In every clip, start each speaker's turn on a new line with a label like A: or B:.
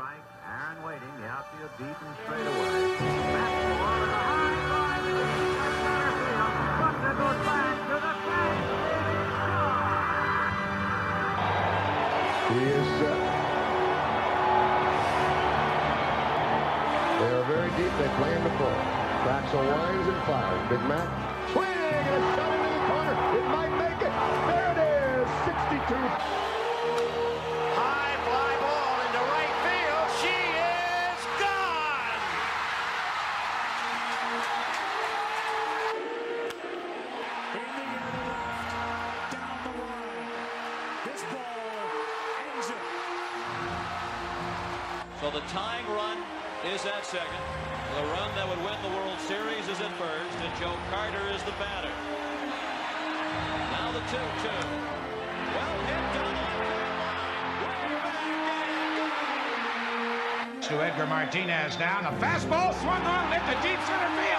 A: strike. Aaron waiting. The outfield deep and straight away. The in the the
B: is. They are very deep. They plan to pull. Trachsel winds and fires. Big Mac. Swing! And a shot into the corner. It might make it. There it is. 62.
C: The
D: tying run is at second. The run that would win the World Series is at first, and Joe Carter is the batter. Now the 2-2. Well hit down the line.
E: To Edgar Martinez now. The fastball swung on, hit to deep center field.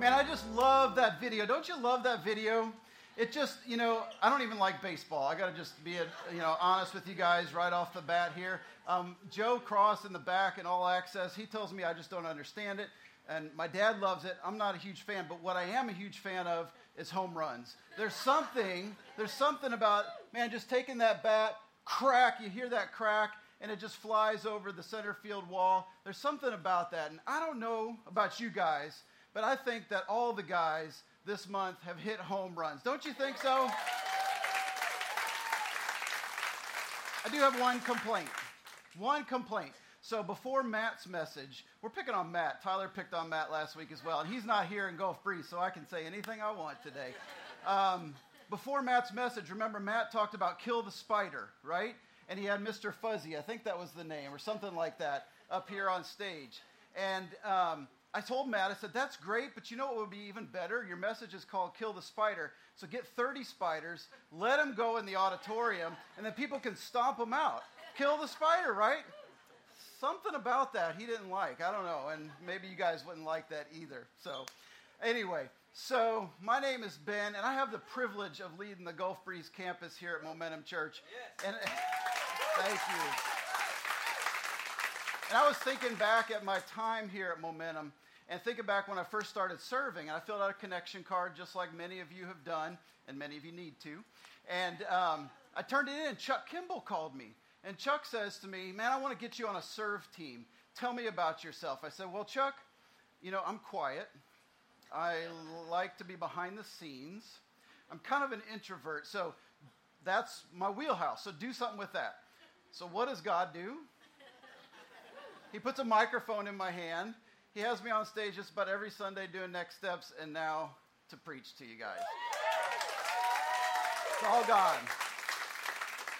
F: Man, I just love that video. Don't you love that video? It just, you know, I don't even like baseball. I got to just be, you know, honest with you guys right off the bat here. Um, Joe Cross in the back and All Access, he tells me I just don't understand it. And my dad loves it. I'm not a huge fan, but what I am a huge fan of is home runs. There's something, there's something about, man, just taking that bat, crack, you hear that crack, and it just flies over the center field wall. There's something about that. And I don't know about you guys, but I think that all the guys this month have hit home runs. Don't you think so? I do have one complaint. One complaint. So before Matt's message, we're picking on Matt. Tyler picked on Matt last week as well, and he's not here in Gulf Breeze, so I can say anything I want today. Um, before Matt's message, remember Matt talked about kill the spider, right? And he had Mr. Fuzzy, I think that was the name, or something like that, up here on stage. And um, I told Matt, I said, that's great, but you know what would be even better? Your message is called Kill the Spider. So get 30 spiders, let them go in the auditorium, and then people can stomp them out. Kill the spider, right? Something about that he didn't like. I don't know. And maybe you guys wouldn't like that either. So, anyway, so my name is Ben, and I have the privilege of leading the Gulf Breeze campus here at Momentum Church. And thank you. And I was thinking back at my time here at Momentum and thinking back when I first started serving, and I filled out a connection card just like many of you have done, and many of you need to. And um, I turned it in, Chuck Kimball called me. And Chuck says to me, Man, I want to get you on a serve team. Tell me about yourself. I said, Well, Chuck, you know, I'm quiet. I like to be behind the scenes. I'm kind of an introvert, so that's my wheelhouse. So do something with that. So, what does God do? He puts a microphone in my hand. He has me on stage just about every Sunday doing next steps and now to preach to you guys. It's all God.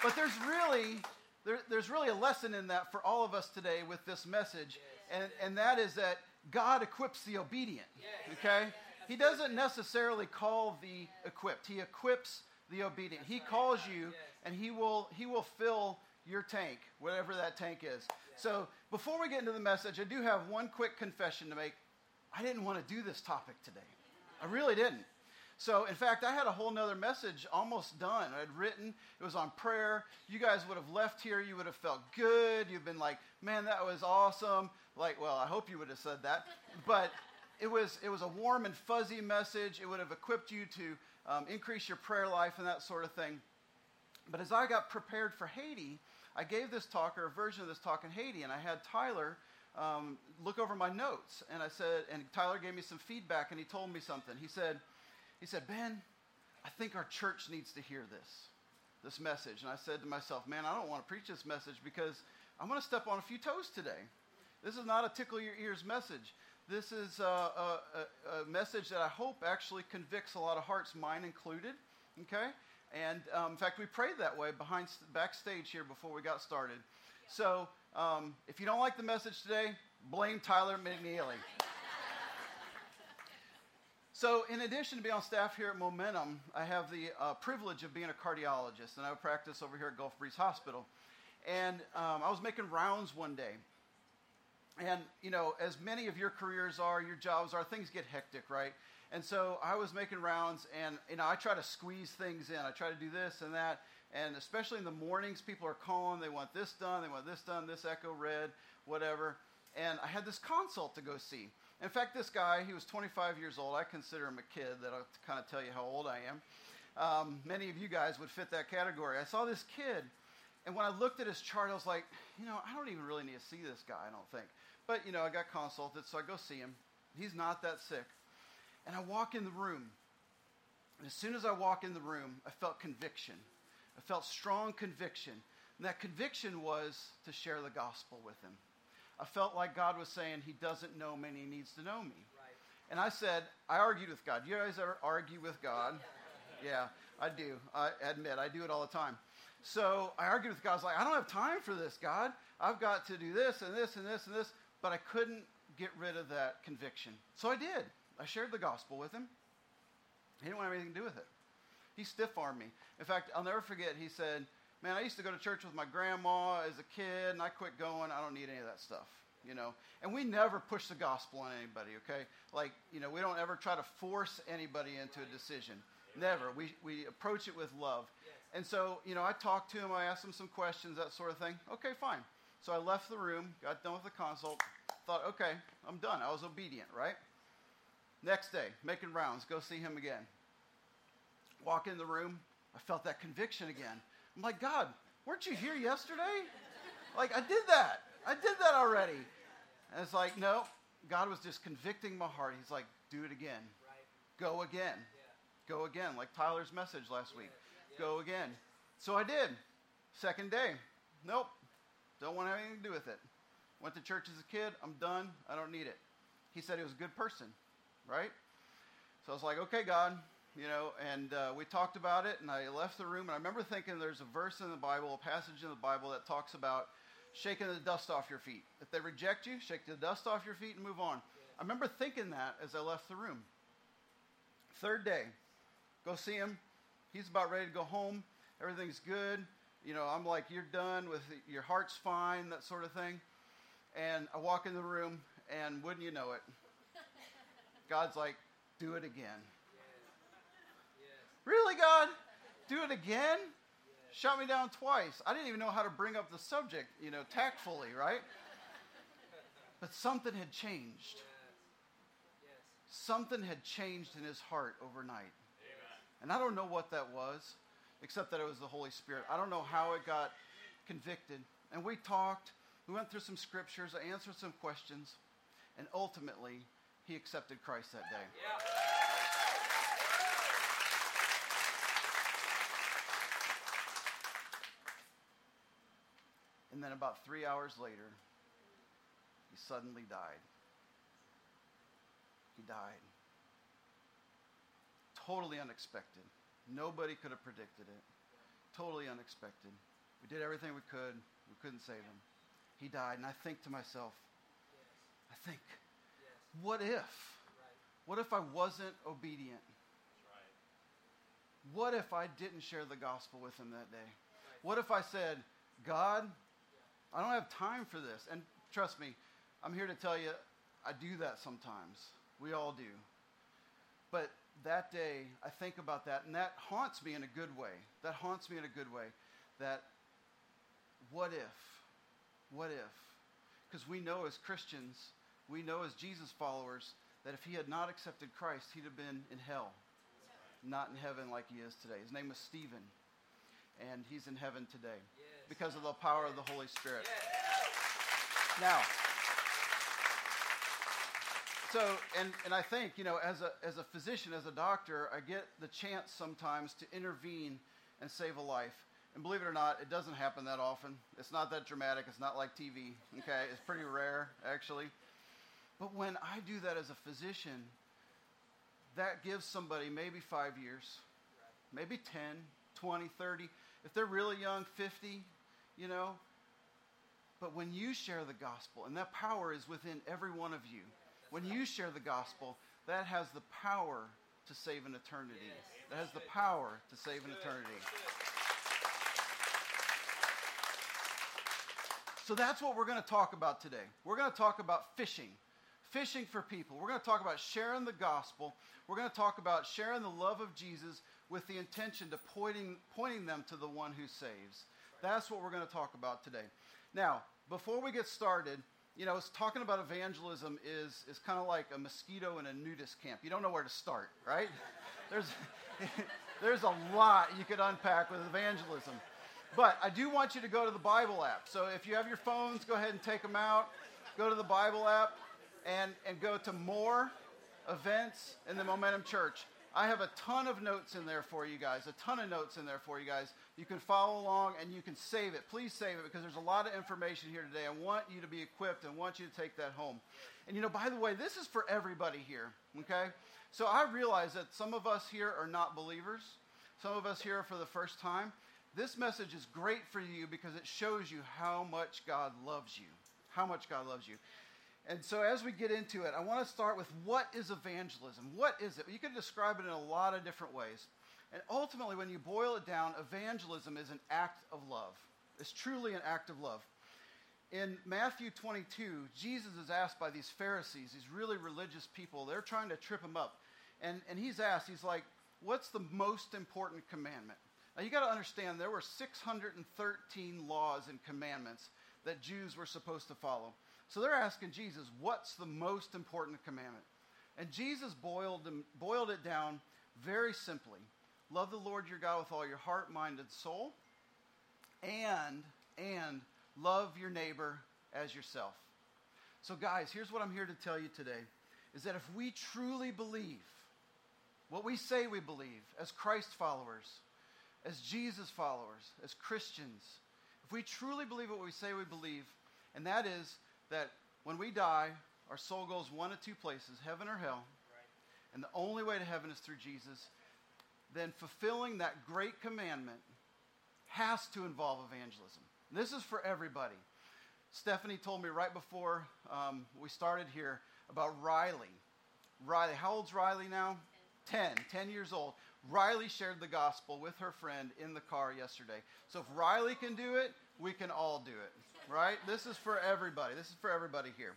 F: But there's really there, there's really a lesson in that for all of us today with this message, and, and that is that God equips the obedient. Okay? He doesn't necessarily call the equipped. He equips the obedient. He calls you and he will he will fill your tank, whatever that tank is. So before we get into the message, I do have one quick confession to make. I didn't want to do this topic today. I really didn't. So, in fact, I had a whole nother message almost done. I'd written, it was on prayer. You guys would have left here, you would have felt good. You've been like, man, that was awesome. Like, well, I hope you would have said that. But it was, it was a warm and fuzzy message. It would have equipped you to um, increase your prayer life and that sort of thing. But as I got prepared for Haiti, I gave this talk or a version of this talk in Haiti, and I had Tyler um, look over my notes. And I said, and Tyler gave me some feedback, and he told me something. He said, he said, Ben, I think our church needs to hear this, this message. And I said to myself, man, I don't want to preach this message because I'm going to step on a few toes today. This is not a tickle your ears message. This is a, a, a, a message that I hope actually convicts a lot of hearts, mine included. Okay? And um, in fact, we prayed that way behind backstage here before we got started. So um, if you don't like the message today, blame Tyler McNeely. So, in addition to being on staff here at Momentum, I have the uh, privilege of being a cardiologist, and I practice over here at Gulf Breeze Hospital. And um, I was making rounds one day. And, you know, as many of your careers are, your jobs are, things get hectic, right? And so I was making rounds, and, you know, I try to squeeze things in. I try to do this and that. And especially in the mornings, people are calling. They want this done, they want this done, this echo read, whatever. And I had this consult to go see. In fact, this guy, he was 25 years old. I consider him a kid. That'll kind of tell you how old I am. Um, many of you guys would fit that category. I saw this kid, and when I looked at his chart, I was like, you know, I don't even really need to see this guy, I don't think. But, you know, I got consulted, so I go see him. He's not that sick. And I walk in the room. And as soon as I walk in the room, I felt conviction. I felt strong conviction. And that conviction was to share the gospel with him. I felt like God was saying, He doesn't know me and He needs to know me. Right. And I said, I argued with God. You guys ever argue with God? yeah, I do. I admit, I do it all the time. So I argued with God. I was like, I don't have time for this, God. I've got to do this and this and this and this. But I couldn't get rid of that conviction. So I did. I shared the gospel with him. He didn't want anything to do with it. He stiff armed me. In fact, I'll never forget, he said, Man, I used to go to church with my grandma as a kid, and I quit going. I don't need any of that stuff, you know. And we never push the gospel on anybody, okay? Like, you know, we don't ever try to force anybody into a decision. Never. We, we approach it with love. And so, you know, I talked to him, I asked him some questions, that sort of thing. Okay, fine. So I left the room, got done with the consult, thought, okay, I'm done. I was obedient, right? Next day, making rounds, go see him again. Walk in the room, I felt that conviction again. I'm like, God, weren't you here yesterday? Like, I did that. I did that already. And it's like, no, God was just convicting my heart. He's like, do it again. Right. Go again. Yeah. Go again. Like Tyler's message last week. Yeah. Go again. So I did. Second day. Nope. Don't want anything to do with it. Went to church as a kid. I'm done. I don't need it. He said he was a good person, right? So I was like, okay, God, you know, and uh, we talked about it, and I left the room, and I remember thinking there's a verse in the Bible, a passage in the Bible that talks about shaking the dust off your feet. If they reject you, shake the dust off your feet and move on. I remember thinking that as I left the room. Third day, go see him. He's about ready to go home. Everything's good. You know, I'm like, you're done with it. your heart's fine, that sort of thing. And I walk in the room, and wouldn't you know it, God's like, do it again. Really, God? Do it again? Shut me down twice. I didn't even know how to bring up the subject, you know, tactfully, right? But something had changed. Something had changed in his heart overnight. And I don't know what that was, except that it was the Holy Spirit. I don't know how it got convicted. And we talked, we went through some scriptures, I answered some questions, and ultimately, he accepted Christ that day. Yeah. And then about three hours later, he suddenly died. He died. Totally unexpected. Nobody could have predicted it. Totally unexpected. We did everything we could. We couldn't save him. He died. And I think to myself, I think, what if? What if I wasn't obedient? What if I didn't share the gospel with him that day? What if I said, God, I don't have time for this. And trust me, I'm here to tell you, I do that sometimes. We all do. But that day, I think about that, and that haunts me in a good way. That haunts me in a good way. That, what if? What if? Because we know as Christians, we know as Jesus followers, that if he had not accepted Christ, he'd have been in hell, not in heaven like he is today. His name was Stephen, and he's in heaven today because of the power of the Holy Spirit. Now, so, and, and I think, you know, as a, as a physician, as a doctor, I get the chance sometimes to intervene and save a life. And believe it or not, it doesn't happen that often. It's not that dramatic. It's not like TV, okay? It's pretty rare, actually. But when I do that as a physician, that gives somebody maybe five years, maybe 10, 20, 30. If they're really young, 50, you know? But when you share the gospel, and that power is within every one of you, when you share the gospel, that has the power to save an eternity. That has the power to save an eternity. So that's what we're going to talk about today. We're going to talk about fishing. Fishing for people. We're going to talk about sharing the gospel. We're going to talk about sharing the love of Jesus with the intention to pointing, pointing them to the one who saves. That's what we're going to talk about today. Now, before we get started, you know, talking about evangelism is, is kind of like a mosquito in a nudist camp. You don't know where to start, right? There's, there's a lot you could unpack with evangelism. But I do want you to go to the Bible app. So if you have your phones, go ahead and take them out. Go to the Bible app and, and go to more events in the Momentum Church. I have a ton of notes in there for you guys, a ton of notes in there for you guys. You can follow along and you can save it. Please save it because there's a lot of information here today. I want you to be equipped and want you to take that home. And you know, by the way, this is for everybody here, okay? So I realize that some of us here are not believers, some of us here are for the first time. This message is great for you because it shows you how much God loves you. How much God loves you. And so, as we get into it, I want to start with what is evangelism? What is it? You can describe it in a lot of different ways. And ultimately, when you boil it down, evangelism is an act of love. It's truly an act of love. In Matthew 22, Jesus is asked by these Pharisees, these really religious people, they're trying to trip him up. And, and he's asked, he's like, What's the most important commandment? Now, you got to understand, there were 613 laws and commandments that Jews were supposed to follow. So they're asking Jesus, what's the most important commandment? And Jesus boiled, them, boiled it down very simply love the Lord your God with all your heart, mind, and soul, and, and love your neighbor as yourself. So, guys, here's what I'm here to tell you today is that if we truly believe what we say we believe as Christ followers, as Jesus followers, as Christians, if we truly believe what we say we believe, and that is that when we die, our soul goes one of two places, heaven or hell, and the only way to heaven is through Jesus, then fulfilling that great commandment has to involve evangelism. This is for everybody. Stephanie told me right before um, we started here about Riley. Riley, how old's Riley now? 10, 10 years old. Riley shared the gospel with her friend in the car yesterday. So if Riley can do it, we can all do it, right? This is for everybody. This is for everybody here.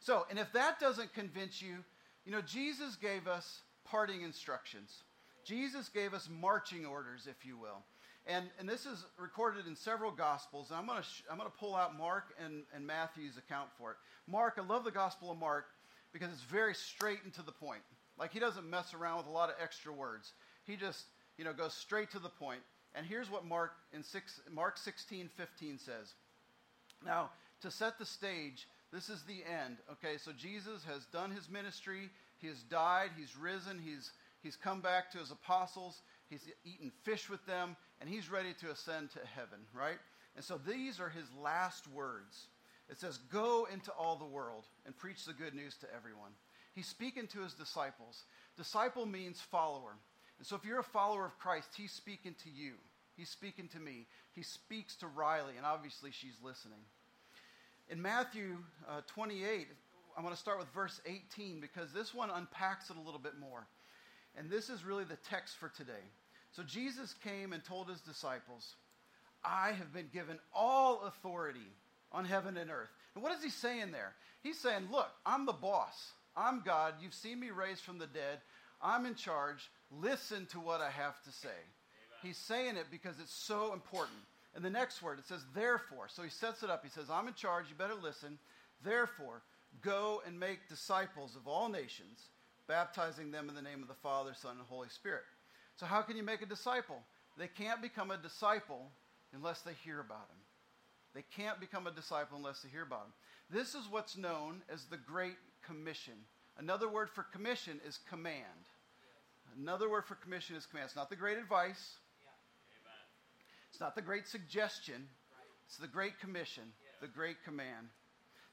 F: So, and if that doesn't convince you, you know, Jesus gave us parting instructions. Jesus gave us marching orders, if you will. And, and this is recorded in several Gospels. And I'm going to sh- I'm going to pull out Mark and, and Matthew's account for it. Mark, I love the Gospel of Mark because it's very straight and to the point. Like he doesn't mess around with a lot of extra words. He just, you know, goes straight to the point. And here's what Mark in six, Mark 16, 15 says. Now, to set the stage, this is the end. Okay, so Jesus has done his ministry. He has died. He's risen. He's, he's come back to his apostles. He's eaten fish with them. And he's ready to ascend to heaven, right? And so these are his last words. It says, Go into all the world and preach the good news to everyone. He's speaking to his disciples. Disciple means follower. And so if you're a follower of Christ, he's speaking to you. He's speaking to me. He speaks to Riley, and obviously she's listening. In Matthew uh, 28, I'm going to start with verse 18 because this one unpacks it a little bit more. And this is really the text for today. So Jesus came and told his disciples, I have been given all authority on heaven and earth. And what is he saying there? He's saying, Look, I'm the boss. I'm God. You've seen me raised from the dead. I'm in charge. Listen to what I have to say. He's saying it because it's so important. And the next word, it says, therefore. So he sets it up. He says, I'm in charge. You better listen. Therefore, go and make disciples of all nations, baptizing them in the name of the Father, Son, and Holy Spirit. So, how can you make a disciple? They can't become a disciple unless they hear about him. They can't become a disciple unless they hear about him. This is what's known as the Great Commission. Another word for commission is command. Another word for commission is command. It's not the great advice. It's not the great suggestion. It's the great commission, the great command.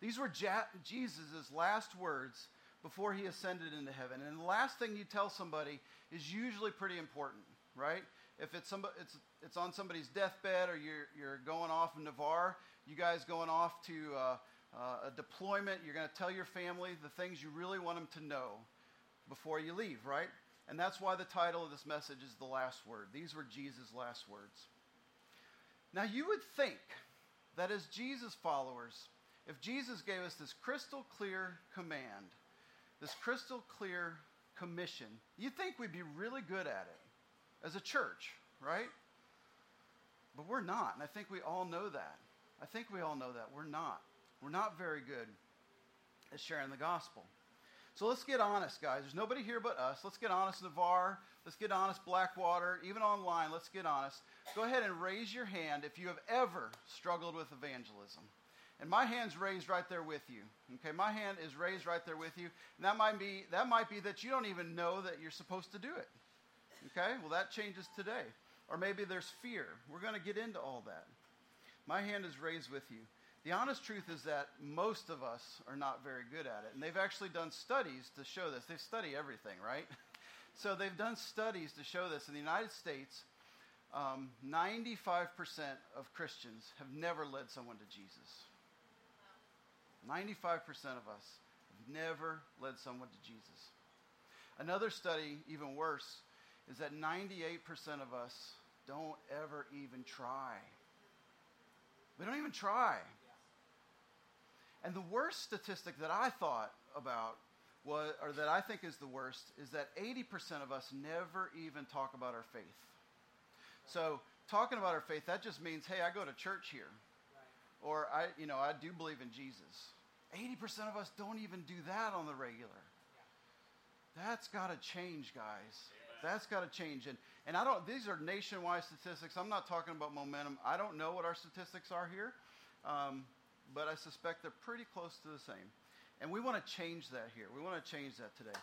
F: These were ja- Jesus' last words before he ascended into heaven. And the last thing you tell somebody is usually pretty important, right? If it's, somebody, it's, it's on somebody's deathbed or you're, you're going off in Navarre, you guys going off to uh, uh, a deployment, you're going to tell your family the things you really want them to know. before you leave, right? And that's why the title of this message is The Last Word. These were Jesus' last words. Now, you would think that as Jesus followers, if Jesus gave us this crystal clear command, this crystal clear commission, you'd think we'd be really good at it as a church, right? But we're not, and I think we all know that. I think we all know that. We're not. We're not very good at sharing the gospel. So let's get honest, guys. There's nobody here but us. Let's get honest, Navarre. Let's get honest, Blackwater. Even online, let's get honest. Go ahead and raise your hand if you have ever struggled with evangelism. And my hand's raised right there with you. Okay, my hand is raised right there with you. And that might be that might be that you don't even know that you're supposed to do it. Okay? Well, that changes today. Or maybe there's fear. We're going to get into all that. My hand is raised with you. The honest truth is that most of us are not very good at it. And they've actually done studies to show this. They study everything, right? So they've done studies to show this. In the United States, um, 95% of Christians have never led someone to Jesus. 95% of us have never led someone to Jesus. Another study, even worse, is that 98% of us don't ever even try. We don't even try. And the worst statistic that I thought about was, or that I think is the worst, is that 80% of us never even talk about our faith. So talking about our faith, that just means, hey, I go to church here. Or I, you know, I do believe in Jesus. 80% of us don't even do that on the regular. That's got to change, guys. That's got to change. And, and I don't, these are nationwide statistics. I'm not talking about momentum. I don't know what our statistics are here, um, but I suspect they're pretty close to the same. And we want to change that here. We want to change that today.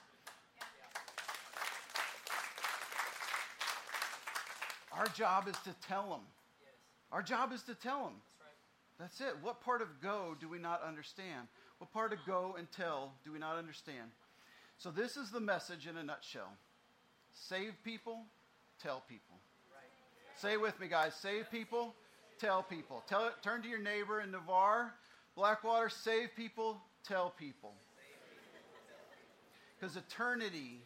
F: Our job is to tell them. Yes. Our job is to tell them. That's right. That's it. What part of go do we not understand? What part of go and tell do we not understand? So, this is the message in a nutshell save people, tell people. Say it with me, guys. Save people, tell people. Tell turn to your neighbor in Navarre, Blackwater, save people, tell people. Because eternity,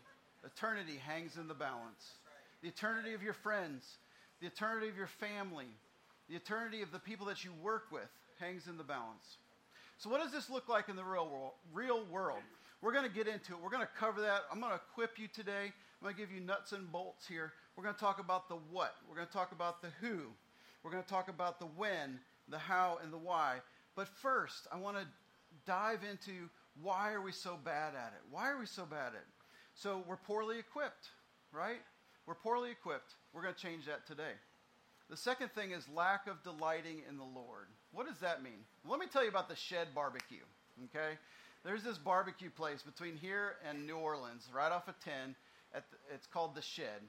F: eternity hangs in the balance. The eternity of your friends, the eternity of your family, the eternity of the people that you work with hangs in the balance. So, what does this look like in the real world? Real world. We're going to get into it. We're going to cover that. I'm going to equip you today. I'm going to give you nuts and bolts here. We're going to talk about the what. We're going to talk about the who. We're going to talk about the when, the how, and the why. But first, I want to dive into why are we so bad at it? Why are we so bad at it? So we're poorly equipped, right? We're poorly equipped. We're going to change that today. The second thing is lack of delighting in the Lord. What does that mean? Let me tell you about the Shed Barbecue, okay? There's this barbecue place between here and New Orleans, right off of 10. At the, it's called The Shed.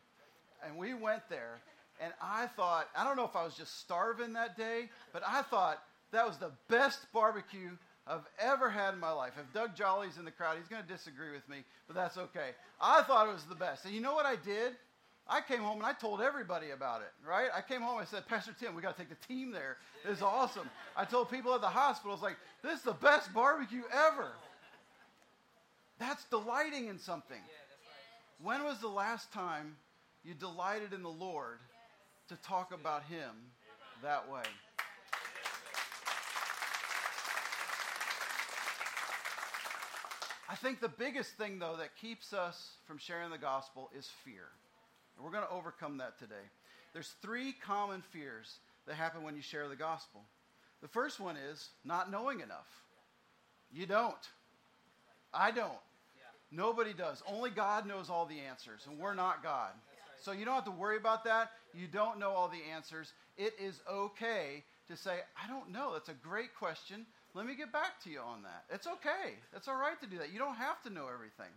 F: And we went there, and I thought, I don't know if I was just starving that day, but I thought that was the best barbecue I've ever had in my life. If Doug Jolly's in the crowd, he's going to disagree with me, but that's okay. I thought it was the best. And you know what I did? I came home and I told everybody about it, right? I came home and I said, Pastor Tim, we got to take the team there. It's awesome. I told people at the hospital, it's like, this is the best barbecue ever. That's delighting in something. When was the last time you delighted in the Lord to talk about Him that way? I think the biggest thing, though, that keeps us from sharing the gospel is fear. And we're going to overcome that today. There's three common fears that happen when you share the gospel. The first one is not knowing enough. You don't. I don't. Nobody does. Only God knows all the answers, and we're not God. So you don't have to worry about that. You don't know all the answers. It is okay to say, I don't know. That's a great question. Let me get back to you on that. It's okay. It's all right to do that. You don't have to know everything.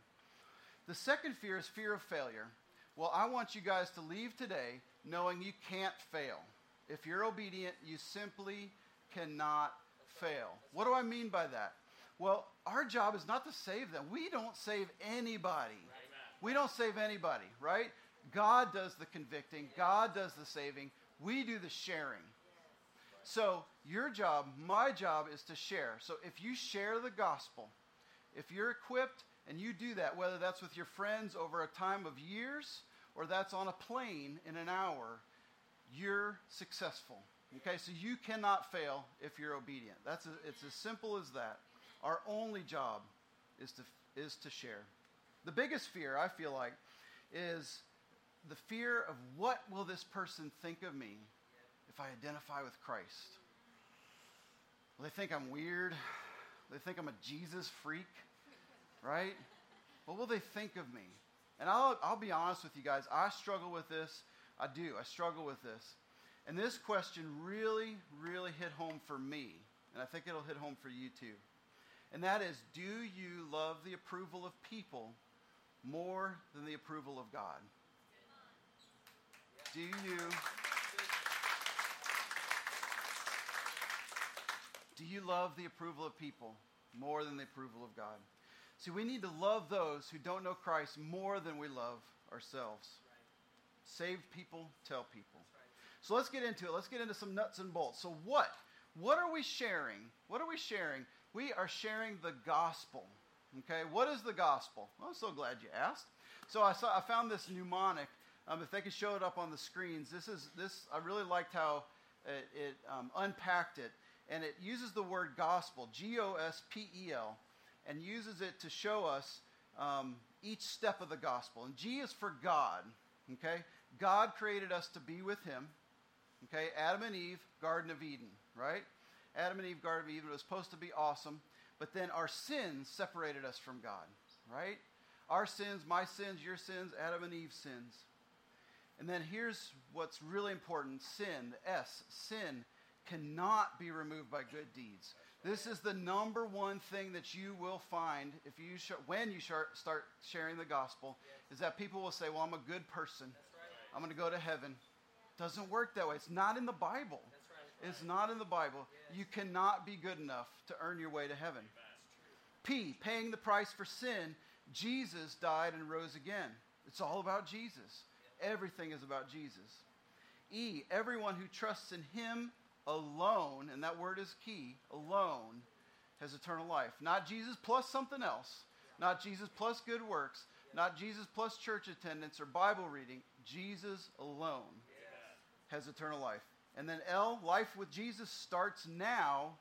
F: The second fear is fear of failure. Well, I want you guys to leave today knowing you can't fail. If you're obedient, you simply cannot fail. What do I mean by that? Well, our job is not to save them. We don't save anybody. We don't save anybody, right? God does the convicting, God does the saving, we do the sharing. So, your job, my job, is to share. So, if you share the gospel, if you're equipped and you do that, whether that's with your friends over a time of years or that's on a plane in an hour, you're successful. Okay, so you cannot fail if you're obedient. That's a, it's as simple as that. Our only job is to is to share. The biggest fear I feel like is the fear of what will this person think of me if I identify with Christ? Will they think I'm weird? Will they think I'm a Jesus freak? Right? What will they think of me? And I'll, I'll be honest with you guys, I struggle with this. I do. I struggle with this. And this question really, really hit home for me. And I think it'll hit home for you too. And that is do you love the approval of people more than the approval of God? Do you Do you love the approval of people more than the approval of God? See, we need to love those who don't know Christ more than we love ourselves. Saved people tell people. So let's get into it. Let's get into some nuts and bolts. So what? What are we sharing? What are we sharing? We are sharing the gospel. Okay, what is the gospel? Well, I'm so glad you asked. So I saw I found this mnemonic. Um, if they could show it up on the screens, this is this. I really liked how it, it um, unpacked it, and it uses the word gospel, G O S P E L, and uses it to show us um, each step of the gospel. And G is for God. Okay, God created us to be with Him. Okay, Adam and Eve, Garden of Eden, right? Adam and Eve, Garden of Eden was supposed to be awesome, but then our sins separated us from God, right? Our sins, my sins, your sins, Adam and Eve's sins. And then here's what's really important sin, the S, sin cannot be removed by good deeds. This is the number one thing that you will find if you sh- when you sh- start sharing the gospel is that people will say, "Well, I'm a good person. I'm going to go to heaven." Doesn't work that way. It's not in the Bible. It's not in the Bible. You cannot be good enough to earn your way to heaven. P, paying the price for sin. Jesus died and rose again. It's all about Jesus. Everything is about Jesus. E, everyone who trusts in him alone, and that word is key, alone, has eternal life. Not Jesus plus something else. Not Jesus plus good works. Not Jesus plus church attendance or Bible reading. Jesus alone has eternal life. And then L, life with Jesus starts now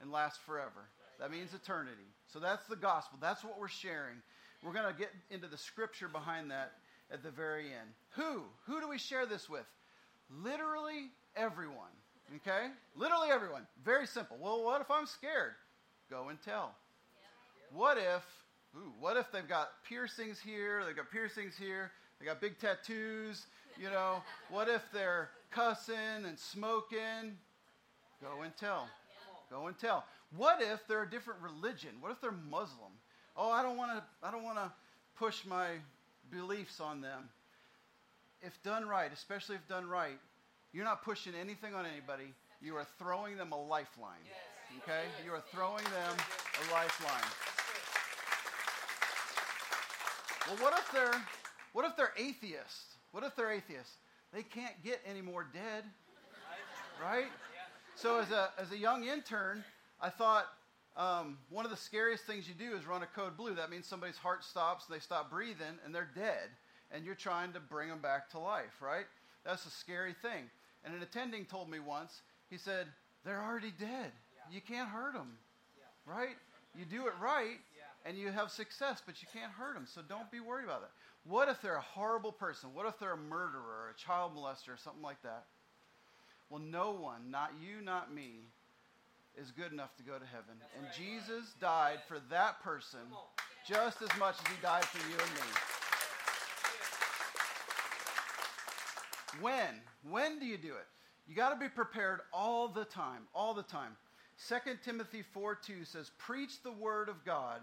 F: and lasts forever. That means eternity. So that's the gospel. That's what we're sharing. We're going to get into the scripture behind that at the very end. Who? Who do we share this with? Literally everyone. Okay? Literally everyone. Very simple. Well, what if I'm scared? Go and tell. What if, ooh, what if they've got piercings here, they've got piercings here, they got big tattoos, you know? What if they're cussing and smoking? Go and tell. Go and tell. What if they're a different religion? What if they're Muslim? Oh, I don't want to I don't want to push my beliefs on them. If done right, especially if done right, you're not pushing anything on anybody. You are throwing them a lifeline. Okay? You are throwing them a lifeline. Well, what if they're what if they're atheists? What if they're atheists? They can't get any more dead. Right? So as a as a young intern, I thought um, one of the scariest things you do is run a code blue. That means somebody's heart stops, they stop breathing, and they're dead. And you're trying to bring them back to life, right? That's a scary thing. And an attending told me once, he said, they're already dead. You can't hurt them, right? You do it right, and you have success, but you can't hurt them. So don't be worried about that. What if they're a horrible person? What if they're a murderer a child molester or something like that? Well, no one, not you, not me, is good enough to go to heaven. and Jesus died for that person just as much as he died for you and me. When? When do you do it? You got to be prepared all the time, all the time. 2 Timothy 4 2 says, Preach the word of God.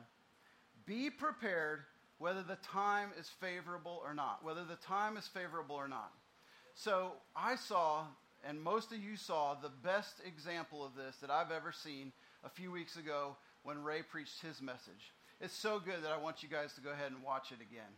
F: Be prepared whether the time is favorable or not. Whether the time is favorable or not. So I saw, and most of you saw, the best example of this that I've ever seen a few weeks ago when Ray preached his message. It's so good that I want you guys to go ahead and watch it again.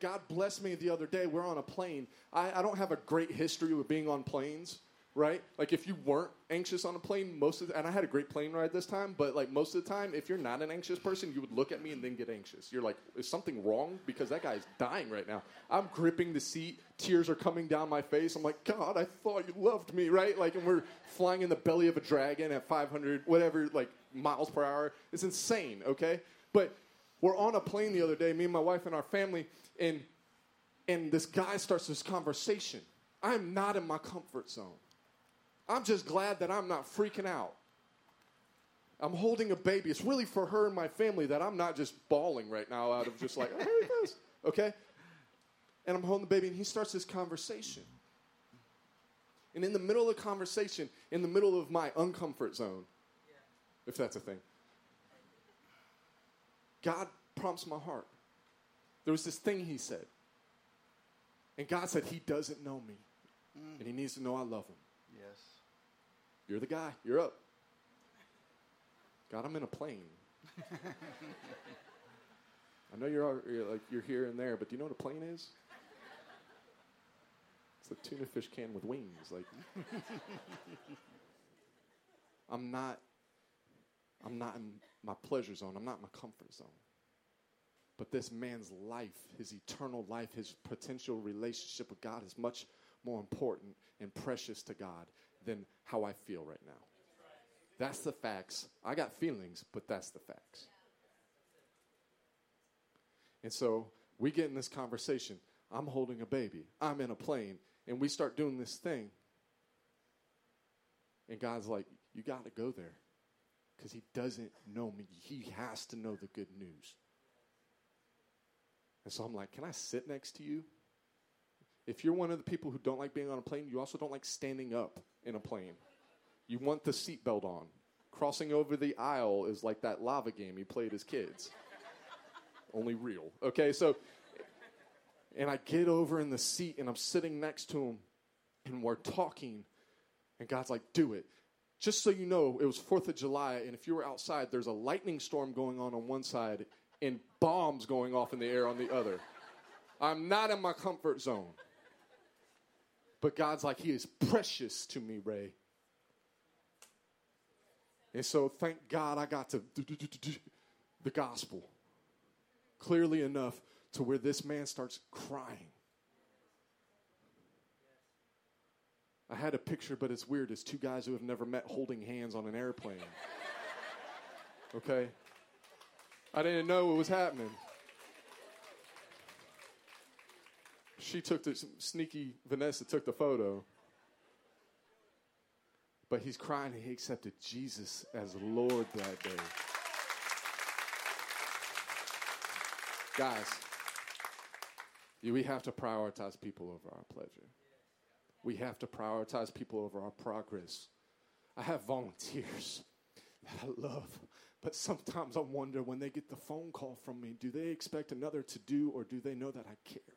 G: God blessed me the other day. We're on a plane. I, I don't have a great history with being on planes, right? Like if you weren't anxious on a plane, most of the, and I had a great plane ride this time, but like most of the time, if you're not an anxious person, you would look at me and then get anxious. You're like, is something wrong? Because that guy's dying right now. I'm gripping the seat, tears are coming down my face. I'm like, God, I thought you loved me, right? Like, and we're flying in the belly of a dragon at 500, whatever, like miles per hour. It's insane, okay? But we're on a plane the other day, me and my wife and our family, and and this guy starts this conversation. I'm not in my comfort zone. I'm just glad that I'm not freaking out. I'm holding a baby. It's really for her and my family that I'm not just bawling right now out of just like, oh, here he goes. Okay? And I'm holding the baby, and he starts this conversation. And in the middle of the conversation, in the middle of my uncomfort zone, if that's a thing, God prompts my heart. There was this thing he said. And God said, He doesn't know me. Mm. And He needs to know I love Him.
F: Yes.
G: You're the guy. You're up. God, I'm in a plane. I know you're, all- you're like you're here and there, but do you know what a plane is? It's a tuna fish can with wings. Like I'm not I'm not in my pleasure zone. I'm not in my comfort zone. But this man's life, his eternal life, his potential relationship with God is much more important and precious to God than how I feel right now. That's the facts. I got feelings, but that's the facts. And so we get in this conversation. I'm holding a baby, I'm in a plane, and we start doing this thing. And God's like, You got to go there because He doesn't know me. He has to know the good news. And so I'm like, Can I sit next to you? If you're one of the people who don't like being on a plane, you also don't like standing up in a plane. You want the seatbelt on. Crossing over the aisle is like that lava game you played as kids. Only real. Okay, so, and I get over in the seat and I'm sitting next to him and we're talking. And God's like, do it. Just so you know, it was 4th of July, and if you were outside, there's a lightning storm going on on one side and bombs going off in the air on the other. I'm not in my comfort zone. But God's like, He is precious to me, Ray. And so, thank God I got to the gospel clearly enough to where this man starts crying. I had a picture, but it's weird. It's two guys who have never met holding hands on an airplane. Okay? I didn't know what was happening. She took the sneaky Vanessa took the photo. But he's crying he accepted Jesus as Lord that day. Guys, we have to prioritize people over our pleasure. We have to prioritize people over our progress. I have volunteers that I love, but sometimes I wonder when they get the phone call from me, do they expect another to do or do they know that I care?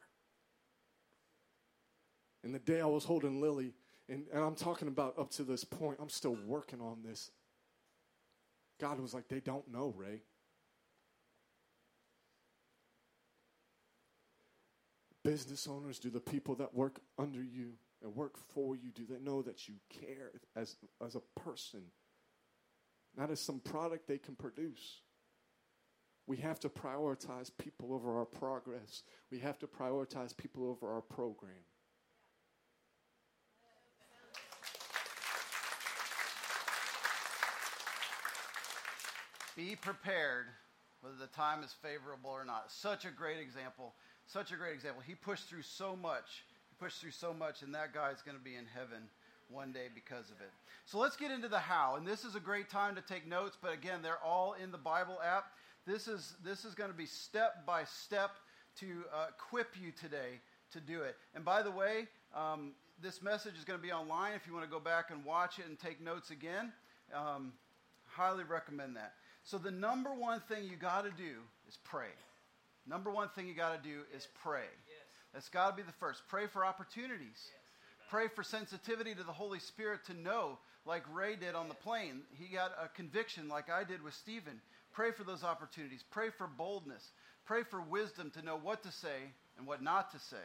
G: And the day I was holding Lily, and, and I'm talking about up to this point, I'm still working on this. God was like, they don't know, Ray. Business owners, do the people that work under you and work for you, do they know that you care as, as a person, not as some product they can produce? We have to prioritize people over our progress. We have to prioritize people over our program.
F: Be prepared whether the time is favorable or not. Such a great example. Such a great example. He pushed through so much. He pushed through so much, and that guy's going to be in heaven one day because of it. So let's get into the how. And this is a great time to take notes, but again, they're all in the Bible app. This is this is going to be step by step to uh, equip you today to do it. And by the way, um, this message is going to be online if you want to go back and watch it and take notes again. Um, highly recommend that. So the number one thing you got to do is pray. Number one thing you got to do is pray. That's got to be the first. Pray for opportunities. Pray for sensitivity to the Holy Spirit to know, like Ray did on the plane. He got a conviction, like I did with Stephen. Pray for those opportunities. Pray for boldness. Pray for wisdom to know what to say and what not to say.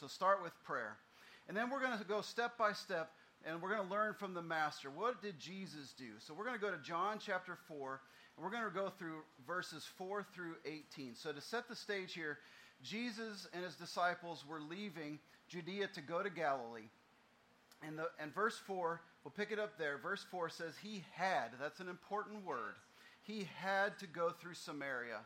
F: So start with prayer. And then we're going to go step by step and we're going to learn from the Master. What did Jesus do? So we're going to go to John chapter 4, and we're going to go through verses 4 through 18. So to set the stage here, Jesus and his disciples were leaving Judea to go to Galilee. And, the, and verse 4, we'll pick it up there. Verse 4 says, He had, that's an important word, he had to go through Samaria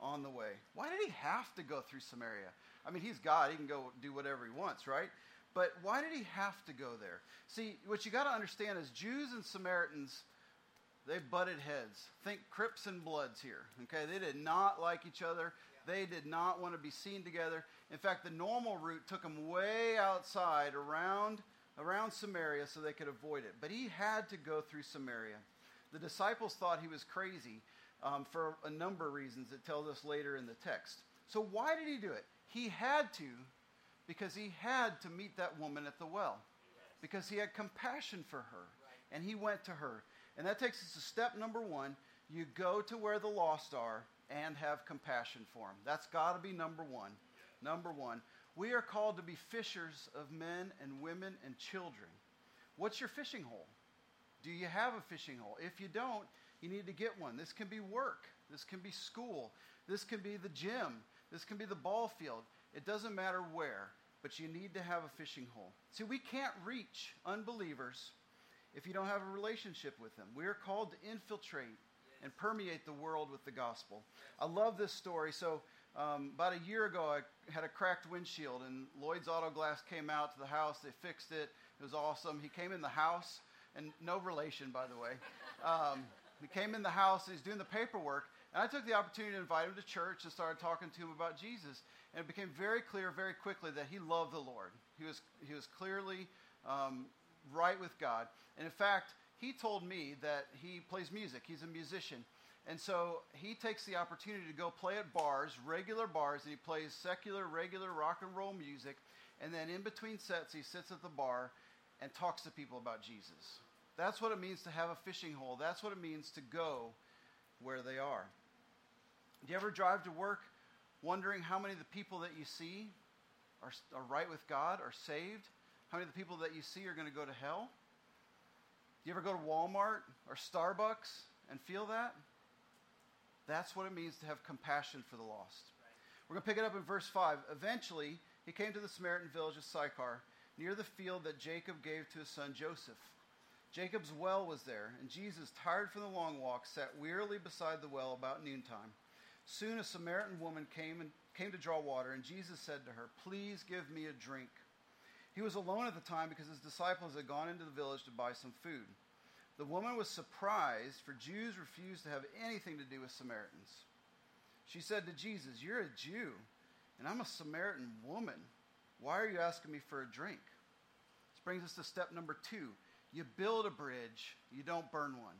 F: on the way. Why did he have to go through Samaria? I mean, he's God, he can go do whatever he wants, right? But why did he have to go there? See, what you got to understand is Jews and Samaritans, they butted heads. Think Crips and Bloods here, okay? They did not like each other. They did not want to be seen together. In fact, the normal route took them way outside around around Samaria so they could avoid it. But he had to go through Samaria. The disciples thought he was crazy um, for a number of reasons. It tells us later in the text. So why did he do it? He had to because he had to meet that woman at the well because he had compassion for her and he went to her. And that takes us to step number one. You go to where the lost are and have compassion for them. That's got to be number one. Number one. We are called to be fishers of men and women and children. What's your fishing hole? Do you have a fishing hole? If you don't, you need to get one. This can be work. This can be school. This can be the gym. This can be the ball field. It doesn't matter where, but you need to have a fishing hole. See, we can't reach unbelievers if you don't have a relationship with them. We are called to infiltrate and permeate the world with the gospel. I love this story. So, um, about a year ago, I had a cracked windshield, and Lloyd's Auto Glass came out to the house. They fixed it. It was awesome. He came in the house, and no relation, by the way. Um, he came in the house, he's doing the paperwork, and I took the opportunity to invite him to church and started talking to him about Jesus. And it became very clear very quickly that he loved the Lord. He was, he was clearly um, right with God. And in fact, he told me that he plays music, he's a musician. And so he takes the opportunity to go play at bars, regular bars, and he plays secular, regular rock and roll music. And then in between sets, he sits at the bar and talks to people about Jesus. That's what it means to have a fishing hole. That's what it means to go where they are. Do you ever drive to work wondering how many of the people that you see are, are right with God, are saved? How many of the people that you see are going to go to hell? You ever go to Walmart or Starbucks and feel that? That's what it means to have compassion for the lost. We're going to pick it up in verse 5. Eventually, he came to the Samaritan village of Sychar, near the field that Jacob gave to his son Joseph. Jacob's well was there, and Jesus, tired from the long walk, sat wearily beside the well about noontime. Soon a Samaritan woman came and came to draw water, and Jesus said to her, "Please give me a drink." He was alone at the time because his disciples had gone into the village to buy some food. The woman was surprised, for Jews refused to have anything to do with Samaritans. She said to Jesus, You're a Jew, and I'm a Samaritan woman. Why are you asking me for a drink? This brings us to step number two. You build a bridge, you don't burn one.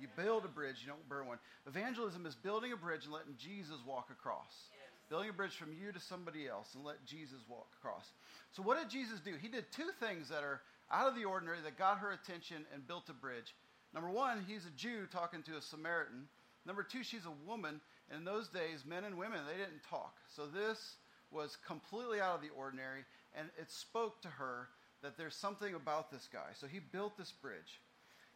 F: You build a bridge, you don't burn one. Evangelism is building a bridge and letting Jesus walk across. Building a bridge from you to somebody else and let Jesus walk across. So, what did Jesus do? He did two things that are out of the ordinary that got her attention and built a bridge. Number one, he's a Jew talking to a Samaritan. Number two, she's a woman. And in those days, men and women, they didn't talk. So, this was completely out of the ordinary, and it spoke to her that there's something about this guy. So, he built this bridge.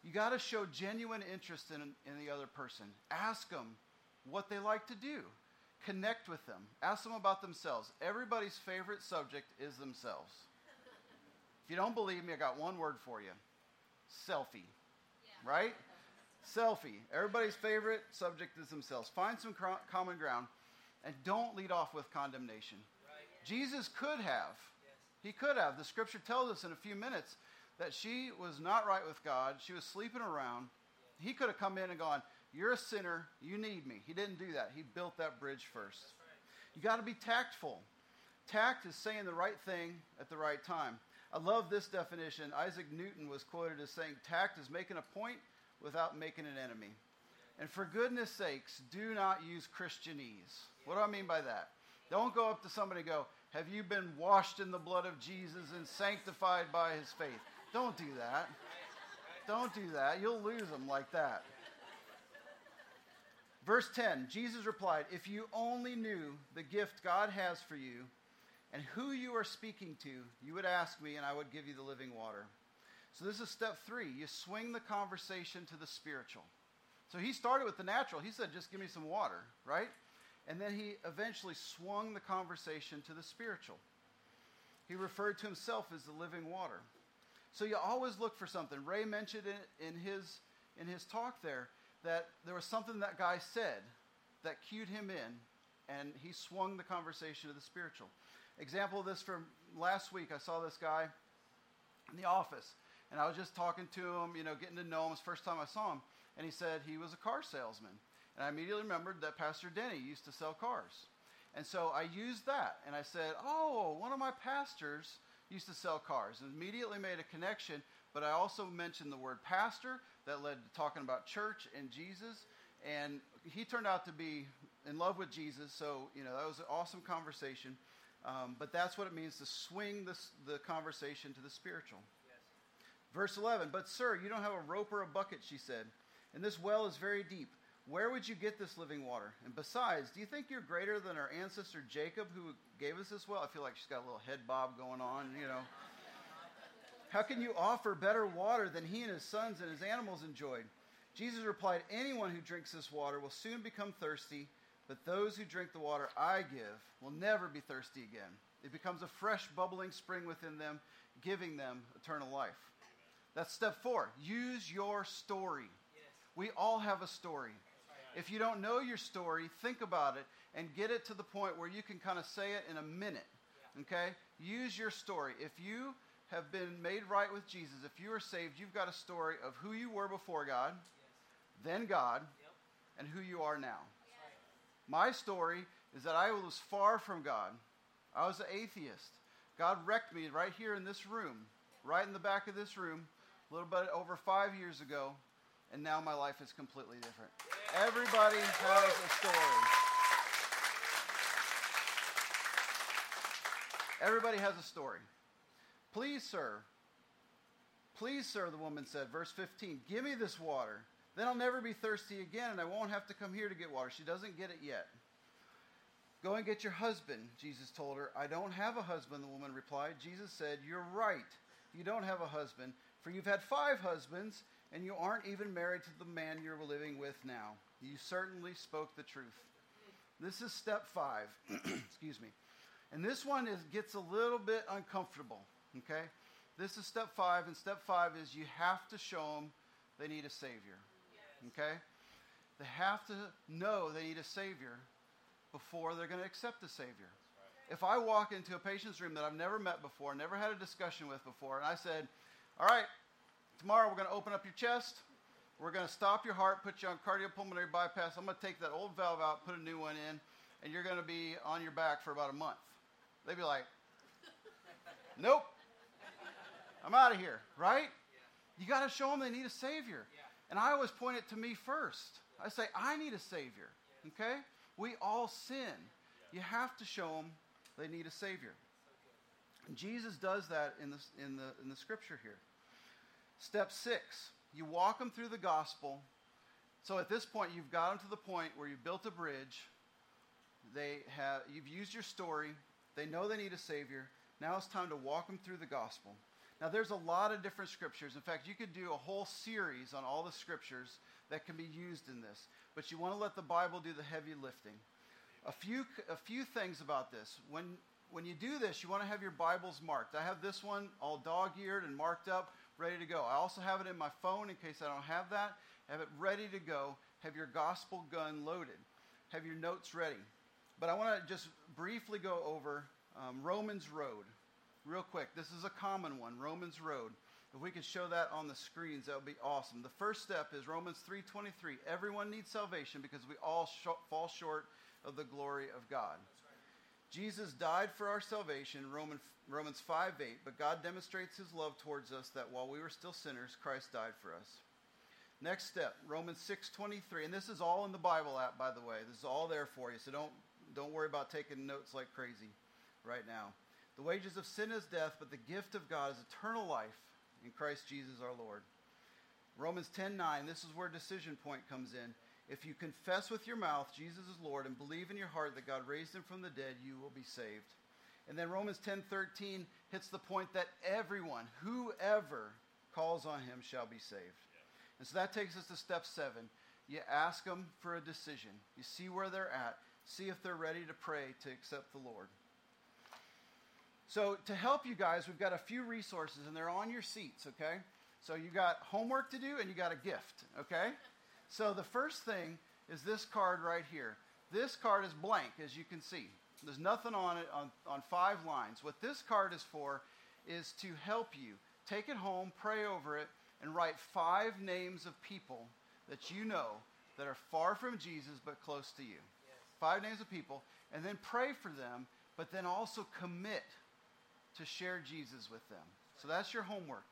F: You got to show genuine interest in, in the other person. Ask them what they like to do. Connect with them. Ask them about themselves. Everybody's favorite subject is themselves. If you don't believe me, I got one word for you selfie. Right? Selfie. Everybody's favorite subject is themselves. Find some cro- common ground and don't lead off with condemnation. Jesus could have. He could have. The scripture tells us in a few minutes that she was not right with God. She was sleeping around. He could have come in and gone, You're a sinner. You need me. He didn't do that. He built that bridge first. You got to be tactful. Tact is saying the right thing at the right time. I love this definition. Isaac Newton was quoted as saying, Tact is making a point without making an enemy. And for goodness sakes, do not use Christianese. What do I mean by that? Don't go up to somebody and go, Have you been washed in the blood of Jesus and sanctified by his faith? Don't do that. Don't do that. You'll lose them like that. Verse 10 Jesus replied, If you only knew the gift God has for you and who you are speaking to, you would ask me, and I would give you the living water. So this is step three. You swing the conversation to the spiritual. So he started with the natural. He said, just give me some water, right? And then he eventually swung the conversation to the spiritual. He referred to himself as the living water. So you always look for something. Ray mentioned it in his, in his talk there that there was something that guy said that cued him in, and he swung the conversation to the spiritual. Example of this from last week, I saw this guy in the office, and I was just talking to him, you know, getting to know him. It's the first time I saw him, and he said he was a car salesman. And I immediately remembered that Pastor Denny used to sell cars. And so I used that, and I said, oh, one of my pastors used to sell cars, and immediately made a connection. But I also mentioned the word pastor that led to talking about church and Jesus. And he turned out to be in love with Jesus. So, you know, that was an awesome conversation. Um, but that's what it means to swing this, the conversation to the spiritual. Verse 11, but sir, you don't have a rope or a bucket, she said, and this well is very deep. Where would you get this living water? And besides, do you think you're greater than our ancestor Jacob who gave us this well? I feel like she's got a little head bob going on, you know. How can you offer better water than he and his sons and his animals enjoyed? Jesus replied, Anyone who drinks this water will soon become thirsty, but those who drink the water I give will never be thirsty again. It becomes a fresh, bubbling spring within them, giving them eternal life. That's step four. Use your story. We all have a story. If you don't know your story, think about it and get it to the point where you can kind of say it in a minute. Okay? Use your story. If you have been made right with Jesus, if you are saved, you've got a story of who you were before God, then God, and who you are now. My story is that I was far from God. I was an atheist. God wrecked me right here in this room, right in the back of this room, a little bit over five years ago, and now my life is completely different. Everybody has a story. Everybody has a story. Please, sir. Please, sir, the woman said, verse 15, give me this water. Then I'll never be thirsty again, and I won't have to come here to get water. She doesn't get it yet. Go and get your husband, Jesus told her. I don't have a husband, the woman replied. Jesus said, You're right. You don't have a husband, for you've had five husbands, and you aren't even married to the man you're living with now. You certainly spoke the truth. This is step five. Excuse me. And this one is, gets a little bit uncomfortable, okay? This is step five, and step five is you have to show them they need a Savior, okay? They have to know they need a Savior before they're going to accept the Savior. If I walk into a patient's room that I've never met before, never had a discussion with before, and I said, All right, tomorrow we're going to open up your chest, we're going to stop your heart, put you on cardiopulmonary bypass, I'm going to take that old valve out, put a new one in, and you're going to be on your back for about a month. They'd be like, Nope, I'm out of here, right? You got to show them they need a Savior. And I always point it to me first. I say, I need a Savior, okay? We all sin. You have to show them they need a Savior. And Jesus does that in the, in, the, in the scripture here. Step six, you walk them through the gospel. So at this point, you've got them to the point where you've built a bridge. They have, you've used your story. They know they need a Savior. Now it's time to walk them through the gospel. Now, there's a lot of different scriptures. In fact, you could do a whole series on all the scriptures that can be used in this. But you want to let the Bible do the heavy lifting. A few, a few things about this. When, when you do this, you want to have your Bibles marked. I have this one all dog eared and marked up, ready to go. I also have it in my phone in case I don't have that. Have it ready to go. Have your gospel gun loaded. Have your notes ready. But I want to just briefly go over um, Romans Road real quick. This is a common one, Romans Road. If we could show that on the screens, that would be awesome. The first step is Romans 3:23. Everyone needs salvation because we all sh- fall short of the glory of God. Jesus died for our salvation, Roman, Romans 5 8, but God demonstrates his love towards us that while we were still sinners, Christ died for us. Next step, Romans 6:23, and this is all in the Bible app, by the way. This is all there for you, so don't don't worry about taking notes like crazy right now. The wages of sin is death, but the gift of God is eternal life in Christ Jesus our Lord. Romans 10:9, this is where decision point comes in. If you confess with your mouth Jesus is Lord and believe in your heart that God raised him from the dead, you will be saved. And then Romans 10:13 hits the point that everyone, whoever calls on him shall be saved. And so that takes us to step seven. You ask them for a decision. You see where they're at. See if they're ready to pray to accept the Lord. So to help you guys, we've got a few resources, and they're on your seats. Okay. So you got homework to do, and you got a gift. Okay. So the first thing is this card right here. This card is blank, as you can see. There's nothing on it on, on five lines. What this card is for is to help you take it home, pray over it, and write five names of people that you know that are far from Jesus but close to you. Five names of people, and then pray for them, but then also commit to share Jesus with them. So that's your homework.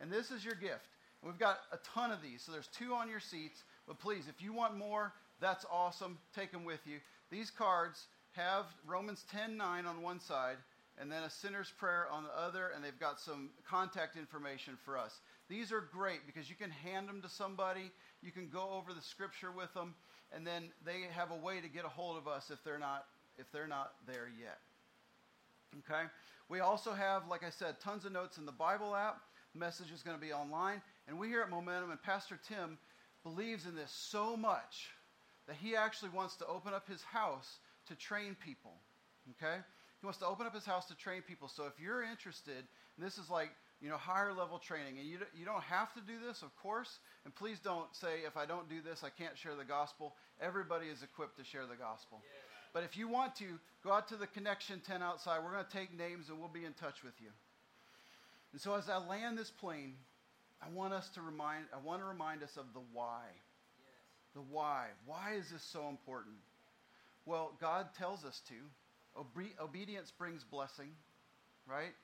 F: And this is your gift. We've got a ton of these. So there's two on your seats. But please, if you want more, that's awesome. Take them with you. These cards have Romans 10:9 on one side and then a sinner's prayer on the other, and they've got some contact information for us. These are great because you can hand them to somebody, you can go over the scripture with them, and then they have a way to get a hold of us if they're not if they're not there yet. Okay? We also have, like I said, tons of notes in the Bible app. The message is going to be online. And we here at Momentum and Pastor Tim believes in this so much that he actually wants to open up his house to train people. Okay? He wants to open up his house to train people. So if you're interested, this is like, you know, higher level training, and you, you don't have to do this, of course, and please don't say, if I don't do this, I can't share the gospel. Everybody is equipped to share the gospel. But if you want to, go out to the connection tent outside. We're going to take names and we'll be in touch with you. And so as I land this plane, I want us to remind I want to remind us of the why. Yes. The why. Why is this so important? Well, God tells us to. Obe- obedience brings blessing, right?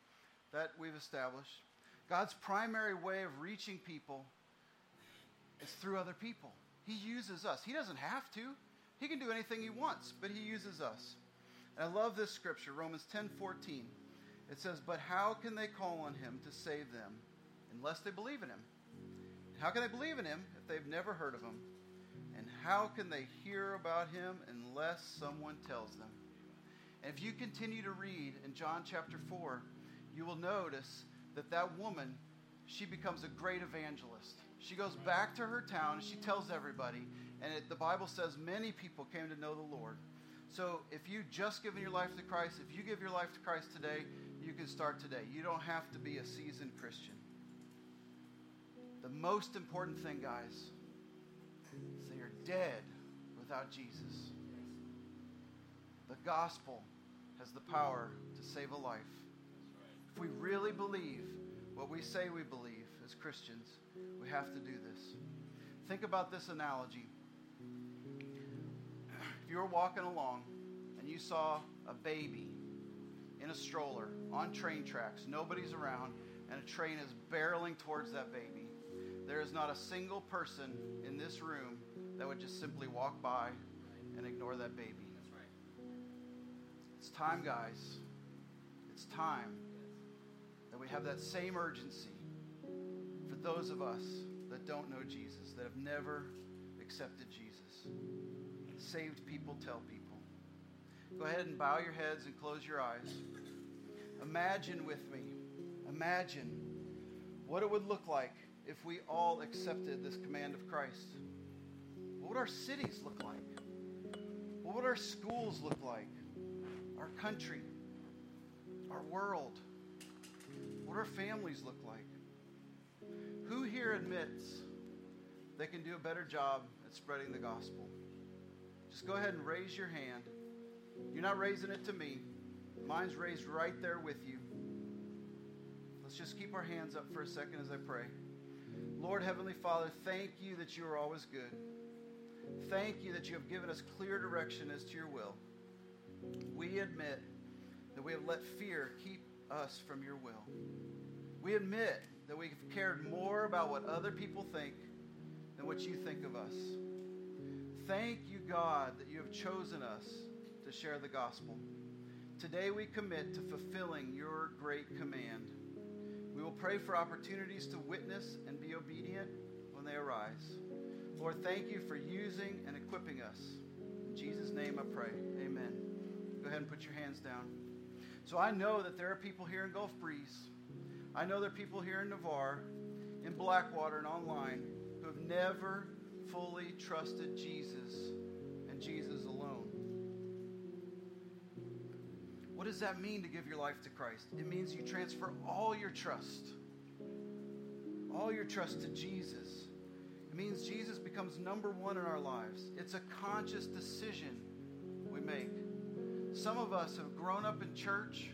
F: That we've established. God's primary way of reaching people is through other people. He uses us. He doesn't have to. He can do anything he wants, but he uses us. And I love this scripture, Romans 10:14. It says, "But how can they call on him to save them unless they believe in him? How can they believe in him if they've never heard of him? And how can they hear about him unless someone tells them?" And if you continue to read in John chapter 4, you will notice that that woman, she becomes a great evangelist. She goes back to her town and she tells everybody. And it, the Bible says many people came to know the Lord. So if you just given your life to Christ, if you give your life to Christ today, you can start today. You don't have to be a seasoned Christian. The most important thing, guys, is that you're dead without Jesus. The gospel has the power to save a life. If we really believe what we say we believe as Christians, we have to do this. Think about this analogy. If you were walking along and you saw a baby in a stroller on train tracks, nobody's around, and a train is barreling towards that baby, there is not a single person in this room that would just simply walk by and ignore that baby. It's time, guys. It's time that we have that same urgency for those of us that don't know Jesus, that have never accepted Jesus. Saved people tell people. Go ahead and bow your heads and close your eyes. Imagine with me, imagine what it would look like if we all accepted this command of Christ. What would our cities look like? What would our schools look like? Our country? Our world? What our families look like? Who here admits they can do a better job at spreading the gospel? Just go ahead and raise your hand. You're not raising it to me. Mine's raised right there with you. Let's just keep our hands up for a second as I pray. Lord Heavenly Father, thank you that you are always good. Thank you that you have given us clear direction as to your will. We admit that we have let fear keep us from your will. We admit that we've cared more about what other people think than what you think of us. Thank you, God, that you have chosen us to share the gospel. Today we commit to fulfilling your great command. We will pray for opportunities to witness and be obedient when they arise. Lord, thank you for using and equipping us. In Jesus' name I pray. Amen. Go ahead and put your hands down. So I know that there are people here in Gulf Breeze. I know there are people here in Navarre. in Blackwater and online who have never fully trusted Jesus and Jesus alone. What does that mean to give your life to Christ? It means you transfer all your trust, all your trust to Jesus. It means Jesus becomes number one in our lives. It's a conscious decision we make. Some of us have grown up in church.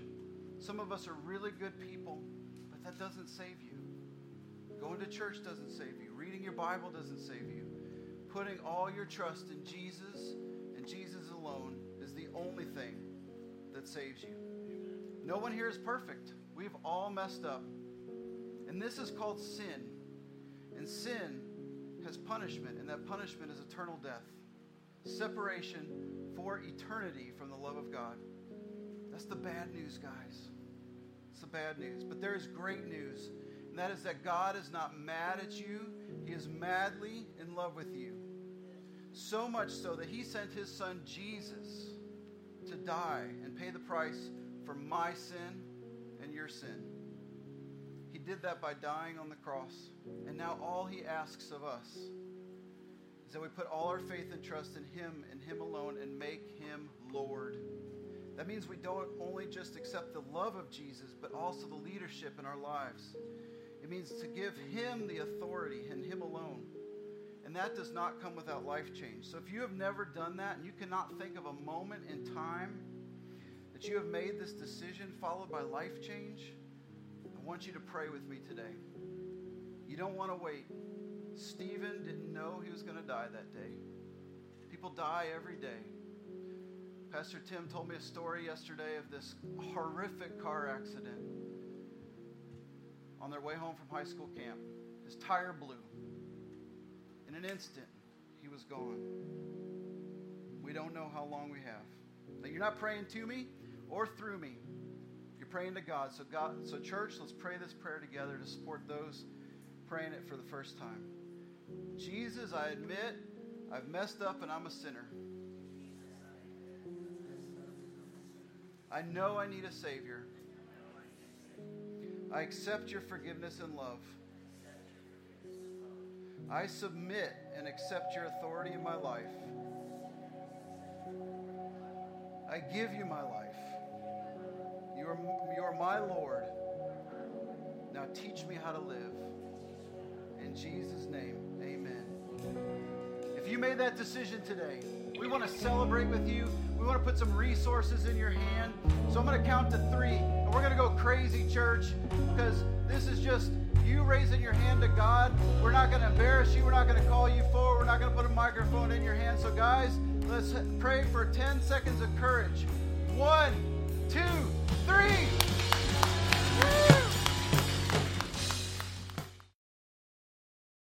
F: Some of us are really good people, but that doesn't save you. Going to church doesn't save you. Reading your Bible doesn't save you. Putting all your trust in Jesus and Jesus alone is the only thing that saves you. No one here is perfect. We've all messed up. And this is called sin. And sin has punishment, and that punishment is eternal death. Separation for eternity from the love of God. That's the bad news, guys. It's the bad news. But there is great news, and that is that God is not mad at you, He is madly in love with you. So much so that He sent His Son Jesus to die and pay the price for my sin and your sin. He did that by dying on the cross. And now all he asks of us is that we put all our faith and trust in him and him alone and make him Lord. That means we don't only just accept the love of Jesus, but also the leadership in our lives. It means to give him the authority and him alone. And that does not come without life change. So if you have never done that and you cannot think of a moment in time that you have made this decision followed by life change, I want you to pray with me today. You don't want to wait. Stephen didn't know he was going to die that day. People die every day. Pastor Tim told me a story yesterday of this horrific car accident on their way home from high school camp. His tire blew. In an instant, he was gone. We don't know how long we have. Now, you're not praying to me or through me. You're praying to God. So, God, so church, let's pray this prayer together to support those praying it for the first time. Jesus, I admit I've messed up and I'm a sinner. I know I need a Savior. I accept your forgiveness and love. I submit and accept your authority in my life. I give you my life. You are, you are my Lord. Now teach me how to live. In Jesus' name, amen. If you made that decision today, we want to celebrate with you. We want to put some resources in your hand. So I'm going to count to three, and we're going to go crazy, church, because this is just you raising your hand to God. We're not going to embarrass you. We're not going to call you forward. We're not going to put a microphone in your hand. So, guys, let's pray for 10 seconds of courage. One, two, three. Woo!